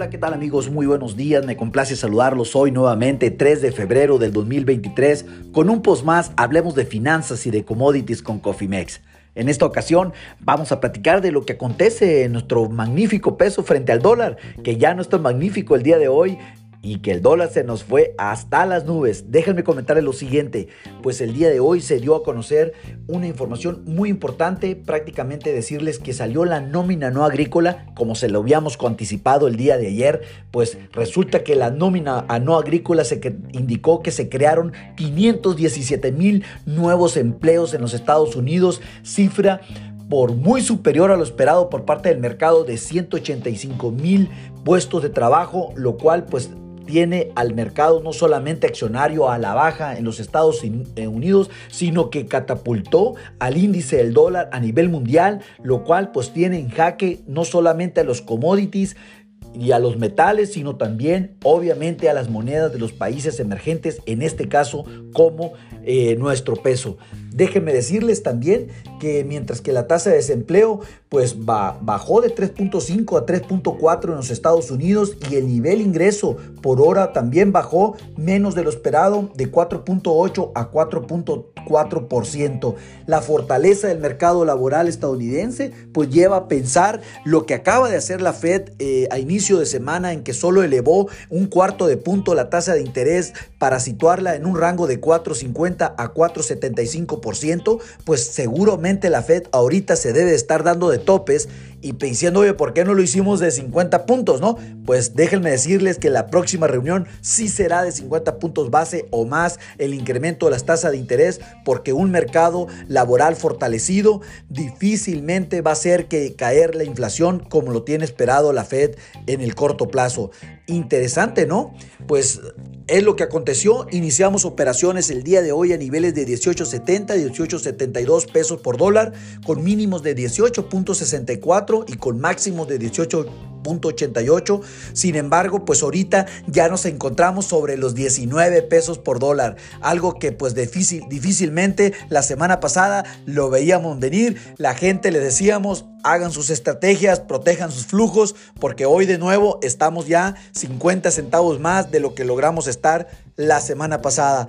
Hola, ¿qué tal amigos? Muy buenos días, me complace saludarlos hoy nuevamente, 3 de febrero del 2023, con un post más, hablemos de finanzas y de commodities con Cofimex. En esta ocasión vamos a platicar de lo que acontece en nuestro magnífico peso frente al dólar, que ya no es tan magnífico el día de hoy, y que el dólar se nos fue hasta las nubes. Déjenme comentarles lo siguiente, pues el día de hoy se dio a conocer una información muy importante, prácticamente decirles que salió la nómina no agrícola, como se lo habíamos anticipado el día de ayer, pues resulta que la nómina no agrícola se indicó que se crearon 517 mil nuevos empleos en los Estados Unidos, cifra por muy superior a lo esperado por parte del mercado de 185 mil puestos de trabajo, lo cual pues tiene al mercado no solamente accionario a la baja en los Estados eh, Unidos, sino que catapultó al índice del dólar a nivel mundial, lo cual pues tiene en jaque no solamente a los commodities, y a los metales, sino también obviamente a las monedas de los países emergentes, en este caso como eh, nuestro peso. Déjenme decirles también que mientras que la tasa de desempleo pues bajó de 3.5 a 3.4 en los Estados Unidos y el nivel ingreso por hora también bajó menos de lo esperado de 4.8 a 4.4%. La fortaleza del mercado laboral estadounidense pues lleva a pensar lo que acaba de hacer la Fed eh, a inicio de semana en que solo elevó un cuarto de punto la tasa de interés para situarla en un rango de 4.50 a 4.75%, pues seguramente la Fed ahorita se debe estar dando de topes y diciendo, oye, ¿por qué no lo hicimos de 50 puntos, no? Pues déjenme decirles que la próxima reunión sí será de 50 puntos base o más el incremento de las tasas de interés, porque un mercado laboral fortalecido difícilmente va a hacer que caer la inflación como lo tiene esperado la Fed en el corto plazo. Interesante, ¿no? Pues es lo que aconteció. Iniciamos operaciones el día de hoy a niveles de 18.70, 18.72 pesos por dólar, con mínimos de 18.64 y con máximos de 18.88. Sin embargo, pues ahorita ya nos encontramos sobre los 19 pesos por dólar, algo que pues difícil, difícilmente la semana pasada lo veíamos venir, la gente le decíamos, hagan sus estrategias, protejan sus flujos, porque hoy de nuevo estamos ya 50 centavos más de lo que logramos estar la semana pasada.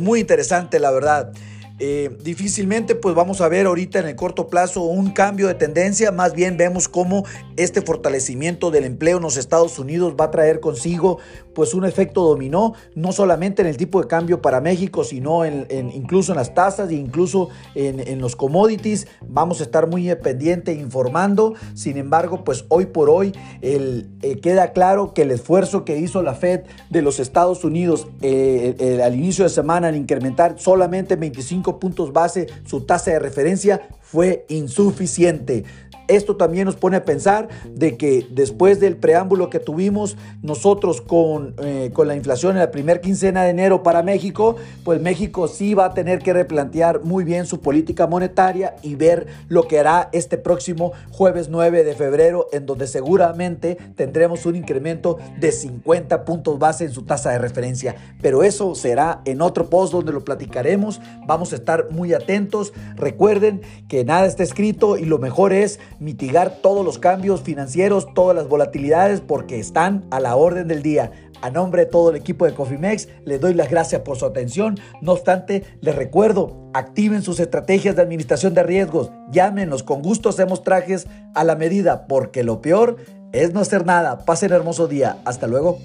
muy interesante, la verdad. Eh, difícilmente pues vamos a ver ahorita en el corto plazo un cambio de tendencia, más bien vemos cómo este fortalecimiento del empleo en los Estados Unidos va a traer consigo pues un efecto dominó, no solamente en el tipo de cambio para México, sino en, incluso en las tasas e incluso en, los commodities. Vamos a estar muy pendiente informando. Sin embargo, pues hoy por hoy eh, queda claro que el esfuerzo que hizo la Fed de los Estados Unidos eh, al inicio de semana en incrementar solamente 25 puntos base su tasa de referencia fue insuficiente. Esto también nos pone a pensar de que después del preámbulo que tuvimos nosotros con, eh, con la inflación en la primera quincena de enero para México, pues México sí va a tener que replantear muy bien su política monetaria y ver lo que hará este próximo jueves 9 de febrero, en donde seguramente tendremos un incremento de 50 puntos base en su tasa de referencia. Pero eso será en otro post donde lo platicaremos. Vamos a estar muy atentos. Recuerden nada está escrito y lo mejor es mitigar todos los cambios financieros, todas las volatilidades, porque están a la orden del día. A nombre de todo el equipo de Cofimex, les doy las gracias por su atención. No obstante, les recuerdo, activen sus estrategias de administración de riesgos. Llámenos, con gusto hacemos trajes a la medida, porque lo peor es no hacer nada. Pasen hermoso día. Hasta luego.